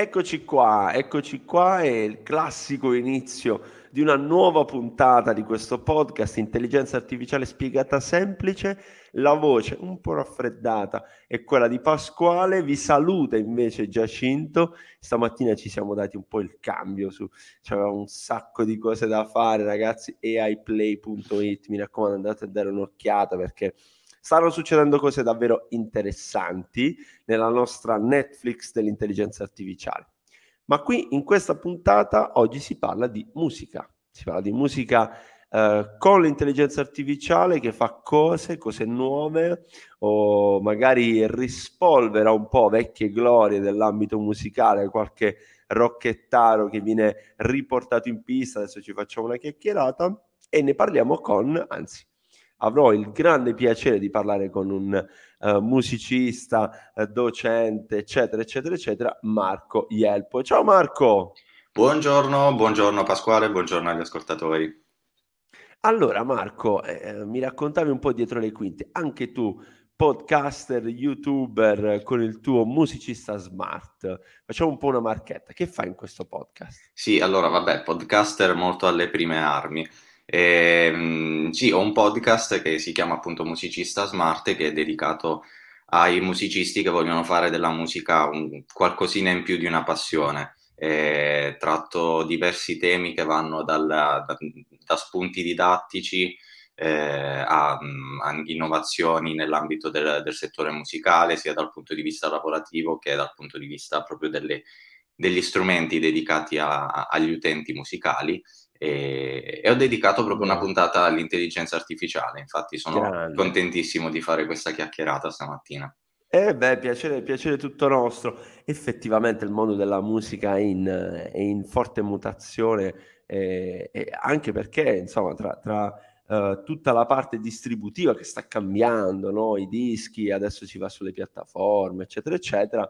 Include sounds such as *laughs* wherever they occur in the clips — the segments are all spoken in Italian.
Eccoci qua, eccoci qua, è il classico inizio di una nuova puntata di questo podcast Intelligenza Artificiale Spiegata Semplice. La voce un po' raffreddata è quella di Pasquale, vi saluta invece Giacinto. Stamattina ci siamo dati un po' il cambio su, c'aveva un sacco di cose da fare ragazzi, aiplay.it, mi raccomando andate a dare un'occhiata perché stanno succedendo cose davvero interessanti nella nostra Netflix dell'intelligenza artificiale. Ma qui in questa puntata oggi si parla di musica, si parla di musica eh, con l'intelligenza artificiale che fa cose, cose nuove o magari rispolvera un po' vecchie glorie dell'ambito musicale, qualche rocchettaro che viene riportato in pista, adesso ci facciamo una chiacchierata e ne parliamo con, anzi avrò il grande piacere di parlare con un uh, musicista, uh, docente, eccetera, eccetera, eccetera, Marco Ielpo. Ciao Marco! Buongiorno, buongiorno Pasquale, buongiorno agli ascoltatori. Allora Marco, eh, mi raccontavi un po' dietro le quinte, anche tu podcaster, youtuber con il tuo musicista smart. Facciamo un po' una marchetta. Che fai in questo podcast? Sì, allora vabbè, podcaster molto alle prime armi. E, ehm, sì, ho un podcast che si chiama appunto Musicista Smart che è dedicato ai musicisti che vogliono fare della musica un, qualcosina in più di una passione. E tratto diversi temi che vanno dal, da, da, spunti didattici eh, a, a, innovazioni nell'ambito del, del, settore musicale, sia dal punto di vista lavorativo che dal punto di vista proprio delle, degli strumenti dedicati a, agli utenti musicali e, e ho dedicato proprio una puntata all'intelligenza artificiale, infatti sono Grande. contentissimo di fare questa chiacchierata stamattina. Eh beh, piacere, piacere tutto nostro. Effettivamente il mondo della musica è in, è in forte mutazione, eh, anche perché, insomma, tra, tra uh, tutta la parte distributiva che sta cambiando, no? i dischi, adesso si va sulle piattaforme, eccetera, eccetera,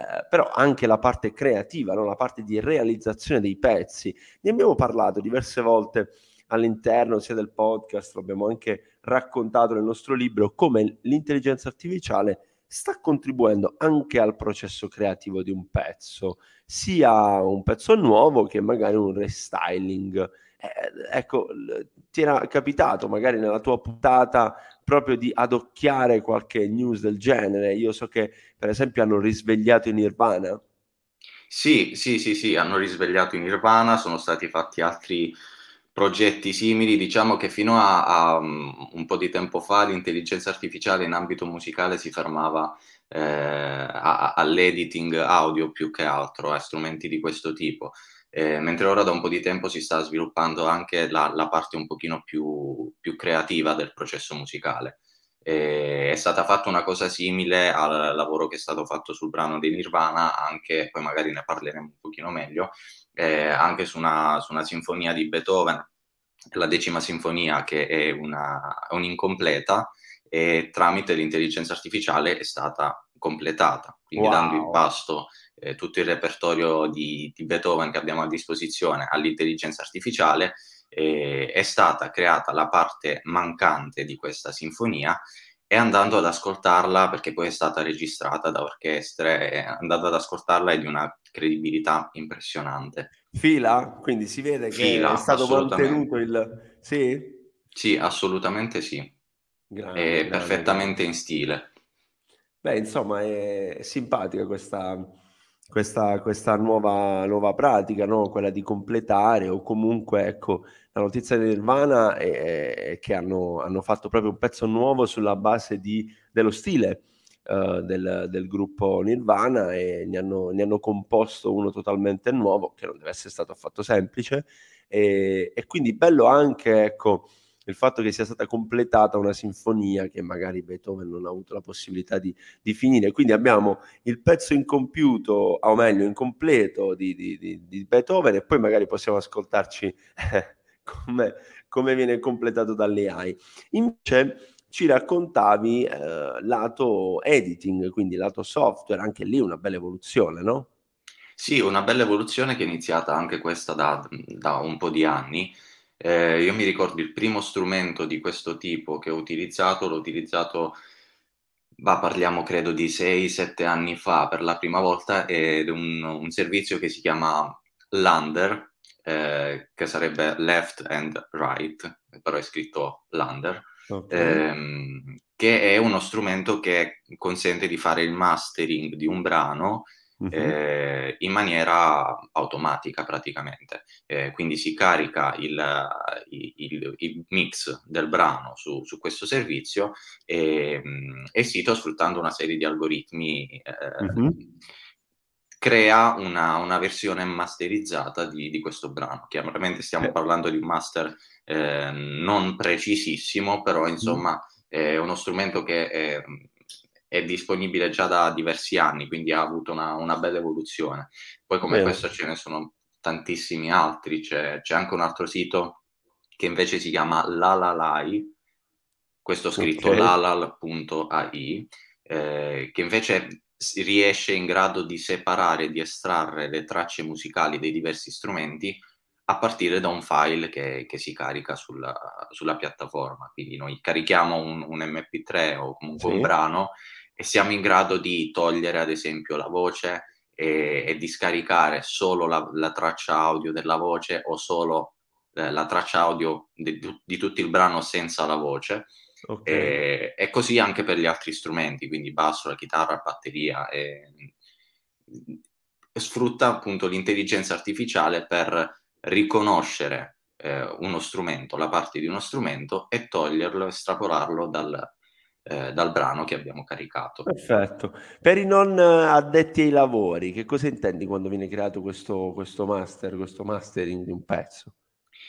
eh, però anche la parte creativa, no? la parte di realizzazione dei pezzi. Ne abbiamo parlato diverse volte all'interno sia del podcast, lo abbiamo anche raccontato nel nostro libro, come l'intelligenza artificiale sta contribuendo anche al processo creativo di un pezzo, sia un pezzo nuovo che magari un restyling eh, ecco, ti era capitato magari nella tua puntata proprio di adocchiare qualche news del genere? Io so che per esempio hanno risvegliato in Nirvana. Sì, sì, sì, sì, hanno risvegliato in Nirvana, sono stati fatti altri progetti simili. Diciamo che fino a, a um, un po' di tempo fa l'intelligenza artificiale in ambito musicale si fermava eh, a, all'editing audio più che altro, a strumenti di questo tipo eh, mentre ora da un po' di tempo si sta sviluppando anche la, la parte un pochino più, più, creativa del processo musicale. Eh, è stata fatta una cosa simile al lavoro che è stato fatto sul brano di Nirvana, anche, poi magari ne parleremo un pochino meglio, eh, anche su una, su una, sinfonia di Beethoven, la decima sinfonia che è, una, un'incompleta e tramite l'intelligenza artificiale è stata completata, quindi wow. dando in pasto eh, tutto il repertorio di, di, Beethoven che abbiamo a disposizione all'intelligenza artificiale, eh, è stata creata la parte mancante di questa sinfonia e andando ad ascoltarla, perché poi è stata registrata da orchestre, andando ad ascoltarla è di una credibilità impressionante. Fila? Quindi si vede che Fila, è stato mantenuto il... Sì? Sì, assolutamente sì. Grande, è grande, perfettamente grande. in stile. Beh, insomma, è simpatica questa, questa, questa nuova, nuova pratica, no? quella di completare o comunque, ecco, la notizia di Nirvana è, è che hanno, hanno, fatto proprio un pezzo nuovo sulla base di, dello stile uh, del, del, gruppo Nirvana e ne hanno, ne hanno, composto uno totalmente nuovo, che non deve essere stato affatto semplice, e, e quindi bello anche, ecco, il fatto che sia stata completata una sinfonia che magari Beethoven non ha avuto la possibilità di, di finire. Quindi abbiamo il pezzo incompiuto, o meglio, incompleto di, di, di Beethoven e poi magari possiamo ascoltarci eh, come, come, viene completato dalle AI. Invece ci raccontavi eh, lato editing, quindi lato software, anche lì una bella evoluzione, no? Sì, una bella evoluzione che è iniziata anche questa da, da un po' di anni eh, io mi ricordo il primo strumento di questo tipo che ho utilizzato, l'ho utilizzato bah, parliamo credo di 6-7 anni fa per la prima volta ed è un, un servizio che si chiama Lander, eh, che sarebbe left and right, però è scritto Lander, okay. ehm, che è uno strumento che consente di fare il mastering di un brano uh-huh. eh, in maniera automatica praticamente. Eh, quindi si carica il, il, il, mix del brano su, su questo servizio e, e Sito sfruttando una serie di algoritmi eh, uh-huh. crea una, una, versione masterizzata di, di, questo brano. Chiaramente stiamo eh. parlando di un master eh, non precisissimo, però insomma è uno strumento che è, è disponibile già da diversi anni, quindi ha avuto una, una bella evoluzione. Poi come Bene. questo ce ne sono tantissimi altri, c'è, c'è, anche un altro sito che invece si chiama Lalalai, questo scritto okay. lalal.ai, eh, che invece riesce in grado di separare, di estrarre le tracce musicali dei diversi strumenti a partire da un file che, che si carica sulla, sulla, piattaforma. Quindi noi carichiamo un, un MP3 o comunque sì. un brano e siamo in grado di togliere ad esempio la voce e, e di scaricare solo la, la, traccia audio della voce o solo eh, la traccia audio di, di, tutto il brano senza la voce. Okay. E, e, così anche per gli altri strumenti, quindi basso, la chitarra, la batteria. E, sfrutta appunto l'intelligenza artificiale per riconoscere eh, uno strumento, la parte di uno strumento e toglierlo, estrapolarlo dal, eh, dal brano che abbiamo caricato. Perfetto. Per i non eh, addetti ai lavori, che cosa intendi quando viene creato questo, questo master, questo mastering di un pezzo?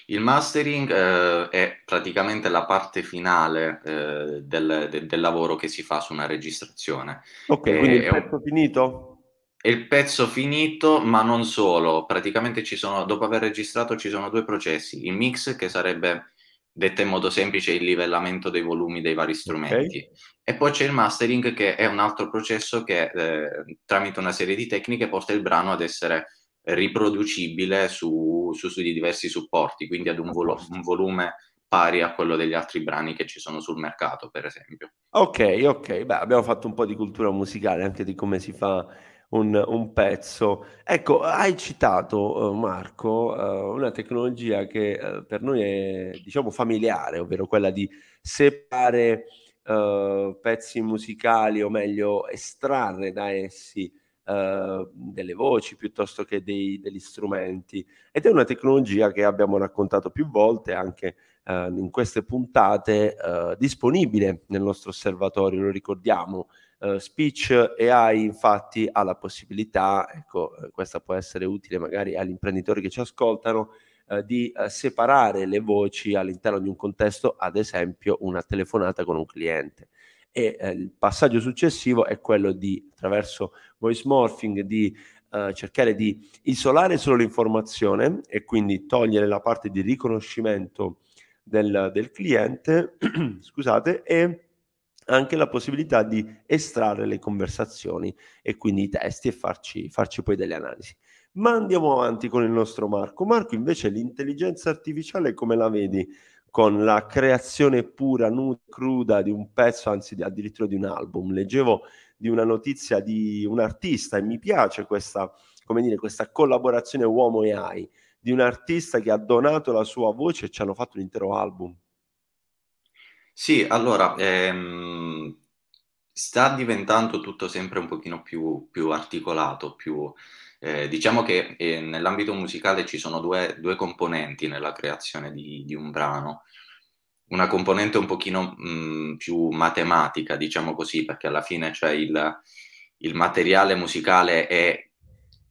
Il mastering eh, è praticamente la parte finale eh, del, de, del, lavoro che si fa su una registrazione. Ok, è, quindi il pezzo un... finito? È il pezzo finito, ma non solo. Praticamente ci sono, dopo aver registrato, ci sono due processi. Il mix, che sarebbe detta in modo semplice il livellamento dei volumi dei vari strumenti. Okay. E poi c'è il mastering che è un altro processo che eh, tramite una serie di tecniche porta il brano ad essere riproducibile su, su, su diversi supporti, quindi ad un, volo, un, volume pari a quello degli altri brani che ci sono sul mercato, per esempio. Ok, ok, beh, abbiamo fatto un po' di cultura musicale, anche di come si fa un, un pezzo. Ecco, hai citato, uh, Marco, uh, una tecnologia che uh, per noi è, diciamo, familiare, ovvero quella di separare pezzi musicali, o meglio, estrarre da essi delle voci piuttosto che dei, degli strumenti. Ed è una tecnologia che abbiamo raccontato più volte anche in queste puntate, disponibile nel nostro osservatorio, lo ricordiamo, Uh, Speech AI infatti ha la possibilità, ecco, eh, questa può essere utile magari agli imprenditori che ci ascoltano, uh, di uh, separare le voci all'interno di un contesto, ad esempio una telefonata con un cliente. E il passaggio successivo è quello di, attraverso voice morphing, di cercare di isolare solo l'informazione e quindi togliere la parte di riconoscimento del, del cliente, *clears throat* scusate, e anche la possibilità di estrarre le conversazioni e quindi i testi e farci, farci poi delle analisi. Ma andiamo avanti con il nostro Marco. Marco, invece, l'intelligenza artificiale come la vedi con la creazione pura, nuda, cruda di un pezzo, anzi addirittura di un album? Leggevo di una notizia di un artista e mi piace questa, dire, questa collaborazione uomo e AI di un artista che ha donato la sua voce e ci hanno fatto un intero album. Sì, allora, ehm, sta diventando tutto sempre un pochino più, più articolato, più, eh, diciamo che eh, nell'ambito musicale ci sono due, due componenti nella creazione di, di, un brano. Una componente un pochino mh, più matematica, diciamo così, perché alla fine cioè, il, il materiale musicale è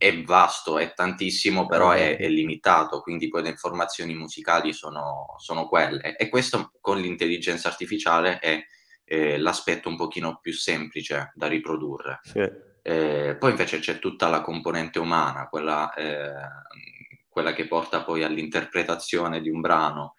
è vasto, è tantissimo, però è, è, limitato, quindi poi le informazioni musicali sono, sono quelle. E questo con l'intelligenza artificiale è eh, l'aspetto un pochino più semplice da riprodurre. Sì. Eh, poi invece c'è tutta la componente umana, quella, eh, quella che porta poi all'interpretazione di un brano.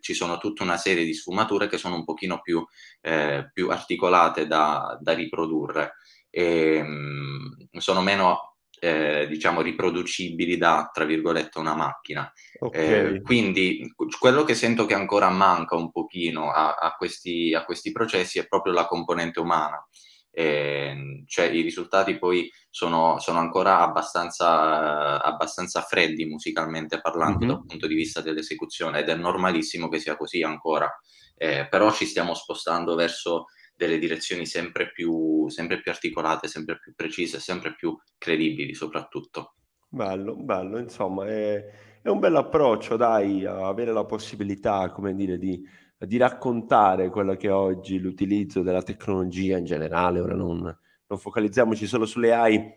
ci sono tutta una serie di sfumature che sono un pochino più, eh, più articolate da, da riprodurre e, ehm, sono meno eh, diciamo, riproducibili da, tra virgolette, una macchina. Okay. Eh, quindi quello che sento che ancora manca un pochino a, a, questi, a questi processi è proprio la componente umana. Eh, cioè i risultati poi sono, sono ancora abbastanza, abbastanza, freddi musicalmente parlando mm-hmm. dal punto di vista dell'esecuzione ed è normalissimo che sia così ancora, eh, però ci stiamo spostando verso delle direzioni sempre più, sempre più articolate, sempre più precise, sempre più credibili soprattutto. Bello, bello, insomma, è, è un bel approccio, dai, avere la possibilità, come dire, di, di raccontare quello che è oggi l'utilizzo della tecnologia in generale, ora non, non focalizziamoci solo sulle AI,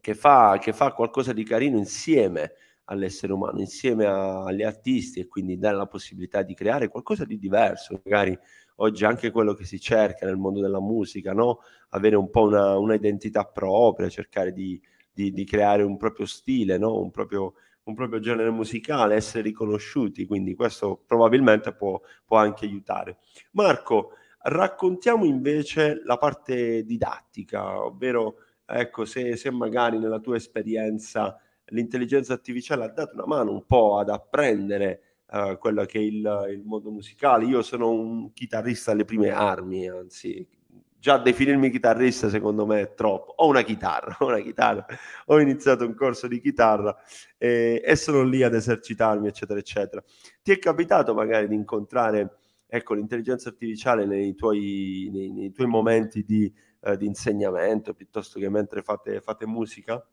che fa, che fa qualcosa di carino insieme all'essere umano, insieme a, agli artisti e quindi dare la possibilità di creare qualcosa di diverso, magari oggi anche quello che si cerca nel mondo della musica, no? avere un po' una, una identità propria, cercare di, di, di, creare un proprio stile, no? un, proprio, un, proprio, genere musicale, essere riconosciuti, quindi questo probabilmente può, può anche aiutare. Marco, raccontiamo invece la parte didattica, ovvero ecco, se, se magari nella tua esperienza l'intelligenza artificiale ha dato una mano un po' ad apprendere uh, quello che è il, il, mondo musicale. Io sono un chitarrista alle prime armi, anzi, già definirmi chitarrista secondo me è troppo. Ho una chitarra, *laughs* ho una chitarra, ho iniziato un corso di chitarra e, e sono lì ad esercitarmi, eccetera, eccetera. Ti è capitato magari di incontrare ecco, l'intelligenza artificiale nei tuoi, nei, nei tuoi momenti di, uh, di, insegnamento piuttosto che mentre fate, fate musica?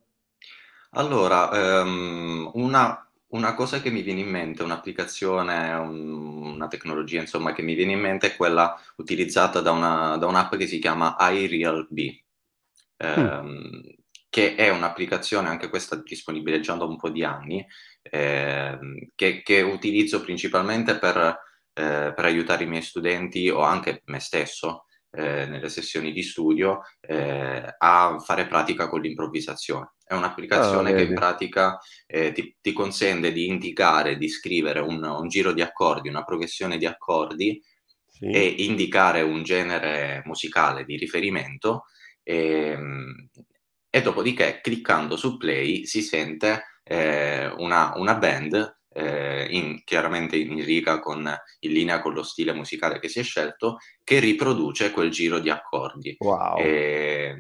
Allora, um, una una cosa che mi viene in mente, un'applicazione, un, una tecnologia insomma che mi viene in mente è quella utilizzata da, una, da un'app che si chiama iRealB, ehm, mm. che è un'applicazione, anche questa disponibile già da un po' di anni, ehm, che, che, utilizzo principalmente per, eh, per aiutare i miei studenti o anche me stesso eh, nelle sessioni di studio eh, a fare pratica con l'improvvisazione. È un'applicazione ah, che in pratica eh, ti, ti, consente di indicare, di scrivere un, un, giro di accordi, una progressione di accordi sì. e indicare un genere musicale di riferimento e, ehm, e dopodiché cliccando su play si sente eh, una, una band eh, in, chiaramente in riga con, in linea con lo stile musicale che si è scelto, che riproduce quel giro di accordi. Wow. E,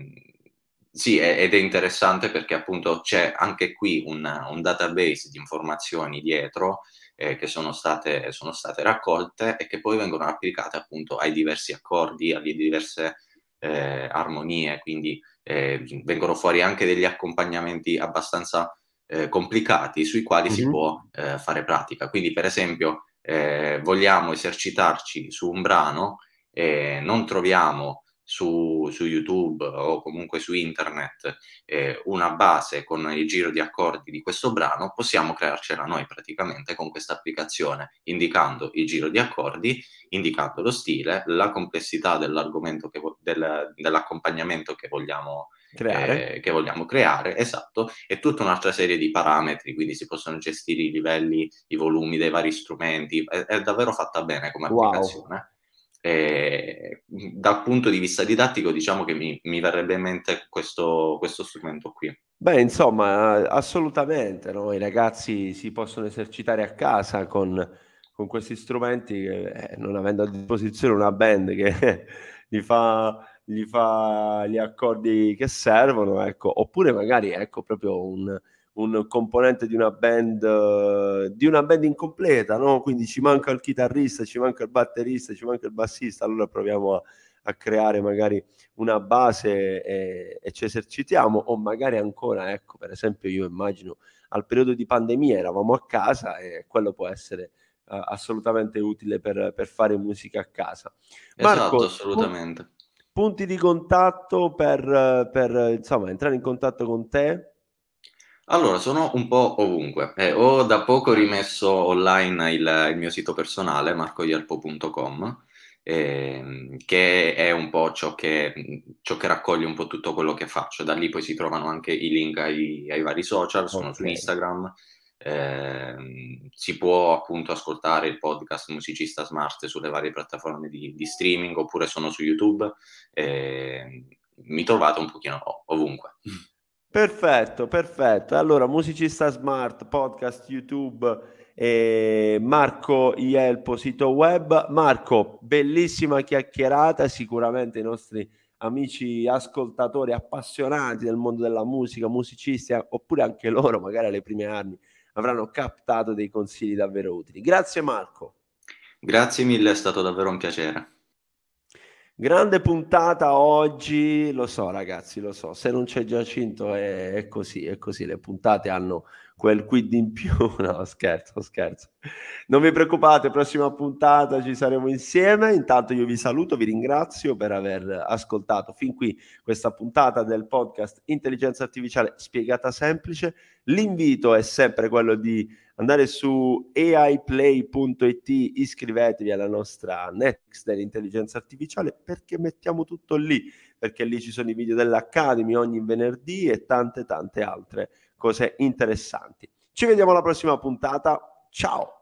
sì, è, ed è interessante perché appunto c'è anche qui un, un database di informazioni dietro eh, che sono state, sono state, raccolte e che poi vengono applicate appunto ai diversi accordi, alle diverse eh, armonie, quindi eh, vengono fuori anche degli accompagnamenti abbastanza eh, complicati sui quali mm-hmm. si può eh, fare pratica. Quindi, per esempio, eh, vogliamo esercitarci su un brano e non troviamo su, su, YouTube o comunque su internet eh, una base con il giro di accordi di questo brano, possiamo crearcela noi praticamente con questa applicazione, indicando il giro di accordi, indicando lo stile, la complessità dell'argomento che, del, dell'accompagnamento che vogliamo. Eh, che vogliamo creare, esatto, e tutta un'altra serie di parametri, quindi si possono gestire i livelli, i volumi dei vari strumenti, è, è davvero fatta bene come applicazione. Wow. E, dal punto di vista didattico, diciamo che mi, mi verrebbe in mente questo, questo, strumento qui. Beh, insomma, assolutamente, no? i ragazzi si possono esercitare a casa con, con questi strumenti, eh, non avendo a disposizione una band che *laughs* li fa gli fa gli accordi che servono, ecco, oppure magari ecco proprio un, un componente di una band di una band incompleta, no? Quindi ci manca il chitarrista, ci manca il batterista, ci manca il bassista, allora proviamo a, a creare magari una base e, e, ci esercitiamo, o magari ancora, ecco, per esempio, io immagino al periodo di pandemia eravamo a casa e quello può essere uh, assolutamente utile per, per, fare musica a casa. Esatto, Marco, assolutamente punti di contatto per, per insomma, entrare in contatto con te? Allora, sono un po' ovunque. Eh, ho da poco rimesso online il, il mio sito personale, marcoielpo.com, eh, che è un po' ciò che, ciò che, raccoglie un po' tutto quello che faccio. Da lì poi si trovano anche i link ai, ai vari social, sono okay. su Instagram, eh, si può appunto ascoltare il podcast Musicista Smart sulle varie piattaforme di, di streaming oppure sono su YouTube. Eh, mi trovate un pochino ovunque. Perfetto, perfetto. Allora, Musicista Smart, podcast YouTube, eh, Marco Ielpo, sito web. Marco, bellissima chiacchierata, sicuramente i nostri amici ascoltatori appassionati del mondo della musica, musicisti, oppure anche loro, magari alle prime armi, avranno captato dei consigli davvero utili. Grazie Marco. Grazie mille, è stato davvero un piacere. Grande puntata oggi, lo so ragazzi, lo so, se non c'è Giacinto è, è così, è così, le puntate hanno quel quid in più, *laughs* no scherzo, scherzo. Non vi preoccupate, prossima puntata ci saremo insieme, intanto io vi saluto, vi ringrazio per aver ascoltato fin qui questa puntata del podcast Intelligenza Artificiale Spiegata Semplice, l'invito è sempre quello di andare su aiplay.it, iscrivetevi alla nostra Netflix dell'intelligenza artificiale perché mettiamo tutto lì, perché lì ci sono i video dell'Academy ogni venerdì e tante tante altre cose interessanti. Ci vediamo alla prossima puntata, ciao!